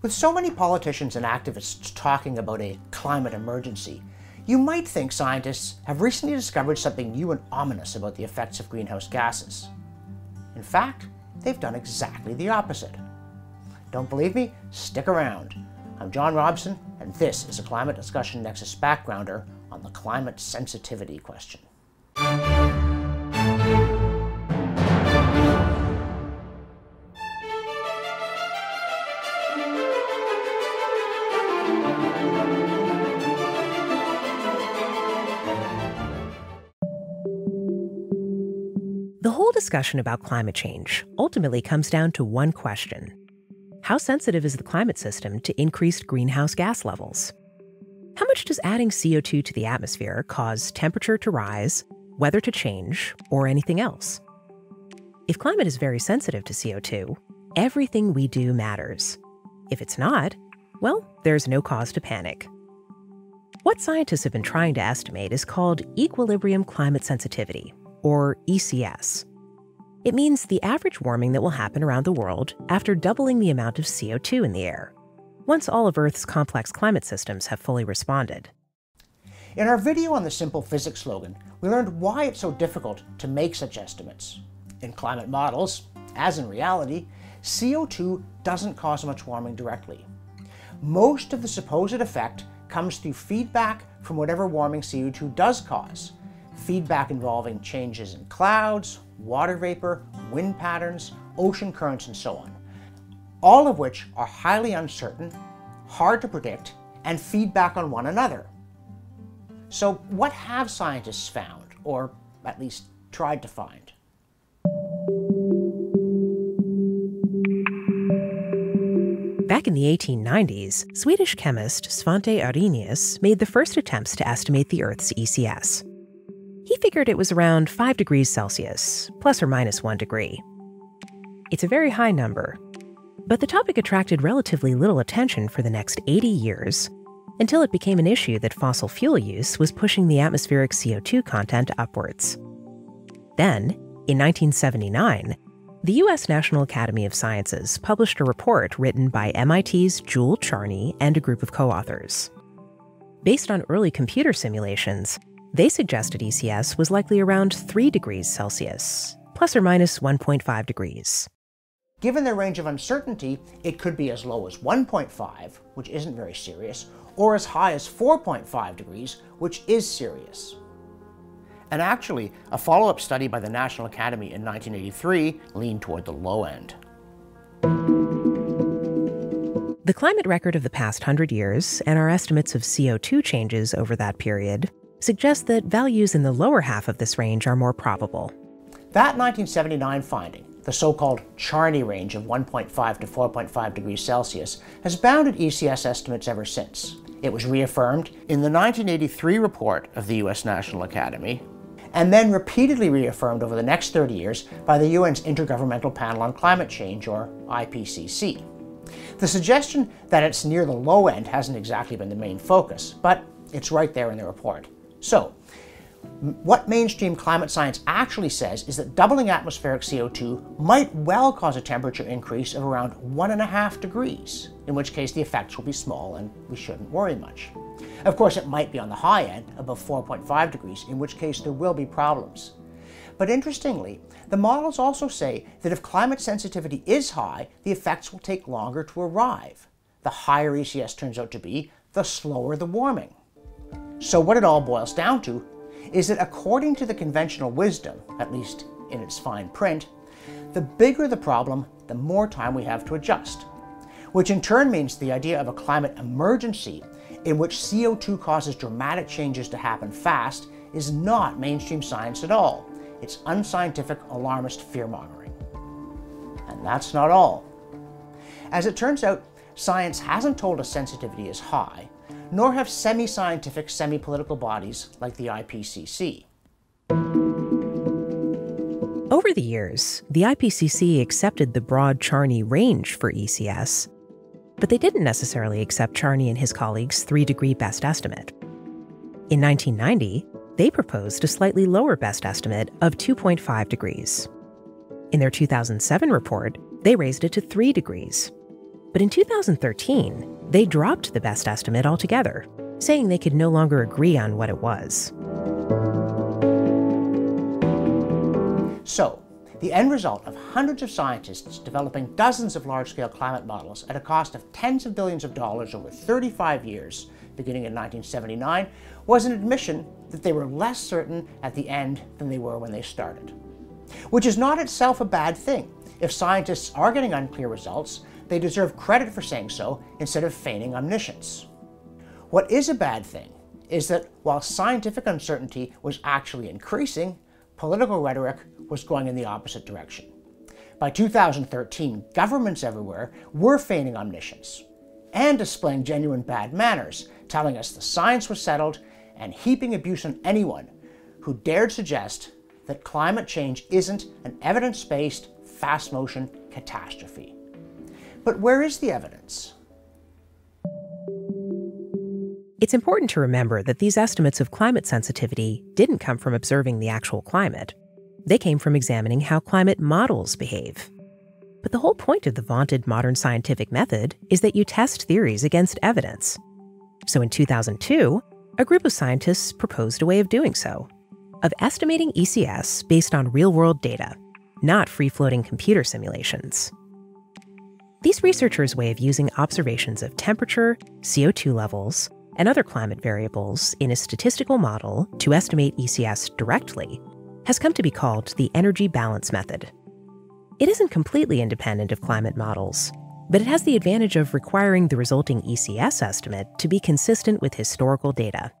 With so many politicians and activists talking about a climate emergency, you might think scientists have recently discovered something new and ominous about the effects of greenhouse gases. In fact, they've done exactly the opposite. Don't believe me? Stick around. I'm John Robson, and this is a Climate Discussion Nexus backgrounder on the climate sensitivity question. Discussion about climate change ultimately comes down to one question How sensitive is the climate system to increased greenhouse gas levels? How much does adding CO2 to the atmosphere cause temperature to rise, weather to change, or anything else? If climate is very sensitive to CO2, everything we do matters. If it's not, well, there's no cause to panic. What scientists have been trying to estimate is called equilibrium climate sensitivity, or ECS. It means the average warming that will happen around the world after doubling the amount of CO2 in the air, once all of Earth's complex climate systems have fully responded. In our video on the simple physics slogan, we learned why it's so difficult to make such estimates. In climate models, as in reality, CO2 doesn't cause much warming directly. Most of the supposed effect comes through feedback from whatever warming CO2 does cause, feedback involving changes in clouds, water vapor, wind patterns, ocean currents, and so on. All of which are highly uncertain, hard to predict, and feedback on one another. So, what have scientists found, or at least tried to find? Back in the 1890s, Swedish chemist Svante Arrhenius made the first attempts to estimate the Earth's ECS. Figured it was around 5 degrees Celsius, plus or minus 1 degree. It's a very high number, but the topic attracted relatively little attention for the next 80 years until it became an issue that fossil fuel use was pushing the atmospheric CO2 content upwards. Then, in 1979, the U.S. National Academy of Sciences published a report written by MIT's Jule Charney and a group of co authors. Based on early computer simulations, they suggested ECS was likely around 3 degrees Celsius, plus or minus 1.5 degrees. Given the range of uncertainty, it could be as low as 1.5, which isn't very serious, or as high as 4.5 degrees, which is serious. And actually, a follow up study by the National Academy in 1983 leaned toward the low end. The climate record of the past hundred years and our estimates of CO2 changes over that period suggest that values in the lower half of this range are more probable. That 1979 finding, the so called Charney range of 1.5 to 4.5 degrees Celsius, has bounded ECS estimates ever since. It was reaffirmed in the 1983 report of the US National Academy, and then repeatedly reaffirmed over the next 30 years by the UN's Intergovernmental Panel on Climate Change, or IPCC. The suggestion that it's near the low end hasn't exactly been the main focus, but it's right there in the report. So, what mainstream climate science actually says is that doubling atmospheric CO2 might well cause a temperature increase of around one and a half degrees, in which case the effects will be small and we shouldn't worry much. Of course, it might be on the high end, above 4.5 degrees, in which case there will be problems. But interestingly, the models also say that if climate sensitivity is high, the effects will take longer to arrive. The higher ECS turns out to be, the slower the warming. So, what it all boils down to is that according to the conventional wisdom, at least in its fine print, the bigger the problem, the more time we have to adjust. Which in turn means the idea of a climate emergency in which CO2 causes dramatic changes to happen fast is not mainstream science at all. It's unscientific, alarmist fear mongering. And that's not all. As it turns out, science hasn't told us sensitivity is high, nor have semi scientific, semi political bodies like the IPCC. Over the years, the IPCC accepted the broad Charney range for ECS, but they didn't necessarily accept Charney and his colleagues' three degree best estimate. In 1990, they proposed a slightly lower best estimate of 2.5 degrees. In their 2007 report, they raised it to 3 degrees. But in 2013, they dropped the best estimate altogether, saying they could no longer agree on what it was. So, the end result of hundreds of scientists developing dozens of large scale climate models at a cost of tens of billions of dollars over 35 years, beginning in 1979, was an admission that they were less certain at the end than they were when they started. Which is not itself a bad thing. If scientists are getting unclear results, they deserve credit for saying so instead of feigning omniscience. What is a bad thing is that while scientific uncertainty was actually increasing, political rhetoric was going in the opposite direction. By 2013, governments everywhere were feigning omniscience and displaying genuine bad manners, telling us the science was settled and heaping abuse on anyone who dared suggest that climate change isn't an evidence based, fast motion catastrophe. But where is the evidence? It's important to remember that these estimates of climate sensitivity didn't come from observing the actual climate. They came from examining how climate models behave. But the whole point of the vaunted modern scientific method is that you test theories against evidence. So in 2002, a group of scientists proposed a way of doing so of estimating ECS based on real world data, not free floating computer simulations. These researchers' way of using observations of temperature, CO2 levels, and other climate variables in a statistical model to estimate ECS directly has come to be called the energy balance method. It isn't completely independent of climate models, but it has the advantage of requiring the resulting ECS estimate to be consistent with historical data.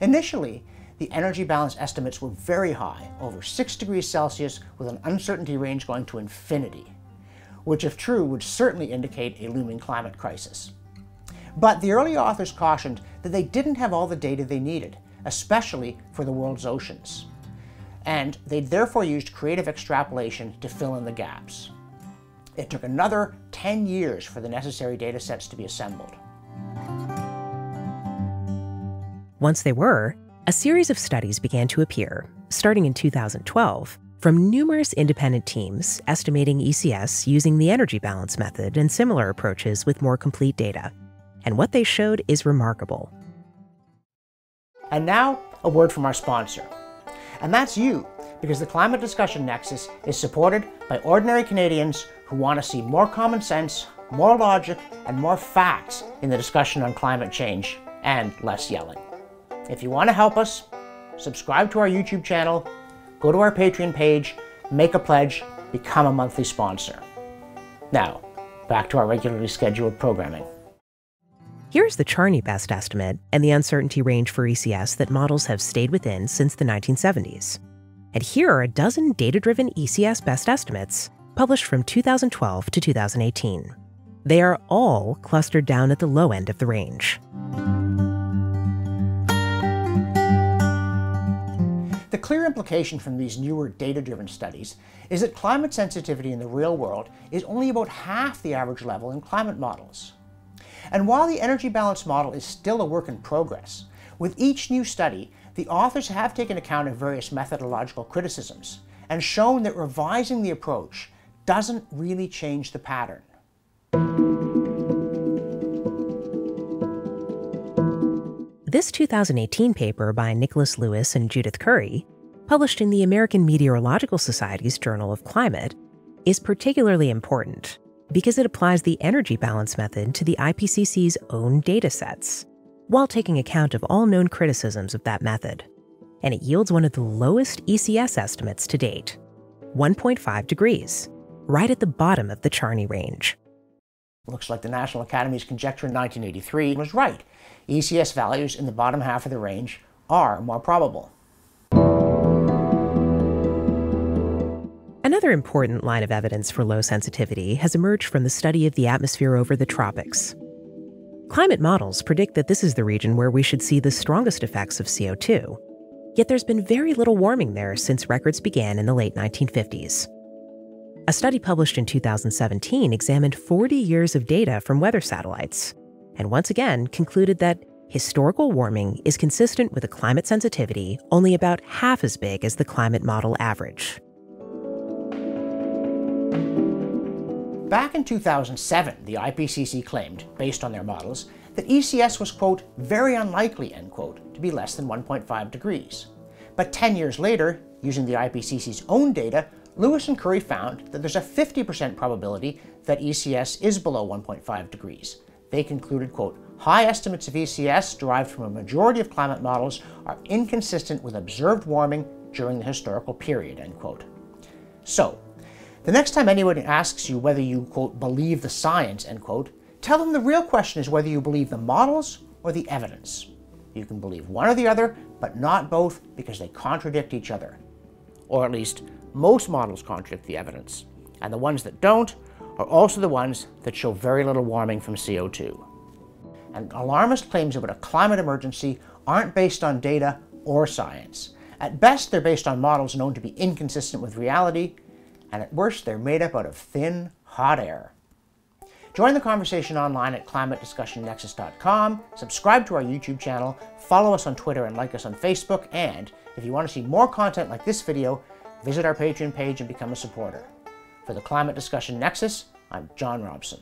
Initially, the energy balance estimates were very high, over 6 degrees Celsius with an uncertainty range going to infinity, which if true would certainly indicate a looming climate crisis. But the early authors cautioned that they didn't have all the data they needed, especially for the world's oceans. And they therefore used creative extrapolation to fill in the gaps. It took another 10 years for the necessary data sets to be assembled. Once they were, a series of studies began to appear, starting in 2012, from numerous independent teams estimating ECS using the energy balance method and similar approaches with more complete data and what they showed is remarkable. And now, a word from our sponsor. And that's you, because the Climate Discussion Nexus is supported by ordinary Canadians who want to see more common sense, more logic, and more facts in the discussion on climate change, and less yelling. If you want to help us, subscribe to our YouTube channel, go to our Patreon page, make a pledge, become a monthly sponsor. Now, back to our regularly scheduled programming. Here's the Charney best estimate and the uncertainty range for ECS that models have stayed within since the 1970s. And here are a dozen data driven ECS best estimates published from 2012 to 2018. They are all clustered down at the low end of the range. Clear implication from these newer data driven studies is that climate sensitivity in the real world is only about half the average level in climate models. And while the energy balance model is still a work in progress, with each new study, the authors have taken account of various methodological criticisms and shown that revising the approach doesn't really change the pattern. This 2018 paper by Nicholas Lewis and Judith Curry, published in the American Meteorological Society's Journal of Climate, is particularly important because it applies the energy balance method to the IPCC's own data sets, while taking account of all known criticisms of that method. And it yields one of the lowest ECS estimates to date 1.5 degrees, right at the bottom of the Charney range. Looks like the National Academy's conjecture in 1983 was right. ECS values in the bottom half of the range are more probable. Another important line of evidence for low sensitivity has emerged from the study of the atmosphere over the tropics. Climate models predict that this is the region where we should see the strongest effects of CO2. Yet there's been very little warming there since records began in the late 1950s. A study published in 2017 examined 40 years of data from weather satellites, and once again concluded that historical warming is consistent with a climate sensitivity only about half as big as the climate model average. Back in 2007, the IPCC claimed, based on their models, that ECS was, quote, very unlikely, end quote, to be less than 1.5 degrees. But 10 years later, using the IPCC's own data, Lewis and Curry found that there's a 50% probability that ECS is below 1.5 degrees. They concluded, quote, high estimates of ECS derived from a majority of climate models are inconsistent with observed warming during the historical period, end quote. So, the next time anyone asks you whether you, quote, believe the science, end quote, tell them the real question is whether you believe the models or the evidence. You can believe one or the other, but not both because they contradict each other. Or at least, most models contradict the evidence, and the ones that don't are also the ones that show very little warming from CO2. And alarmist claims about a climate emergency aren't based on data or science. At best, they're based on models known to be inconsistent with reality, and at worst, they're made up out of thin, hot air. Join the conversation online at climatediscussionnexus.com, subscribe to our YouTube channel, follow us on Twitter and like us on Facebook, and if you want to see more content like this video, visit our Patreon page and become a supporter. For the Climate Discussion Nexus, I'm John Robson.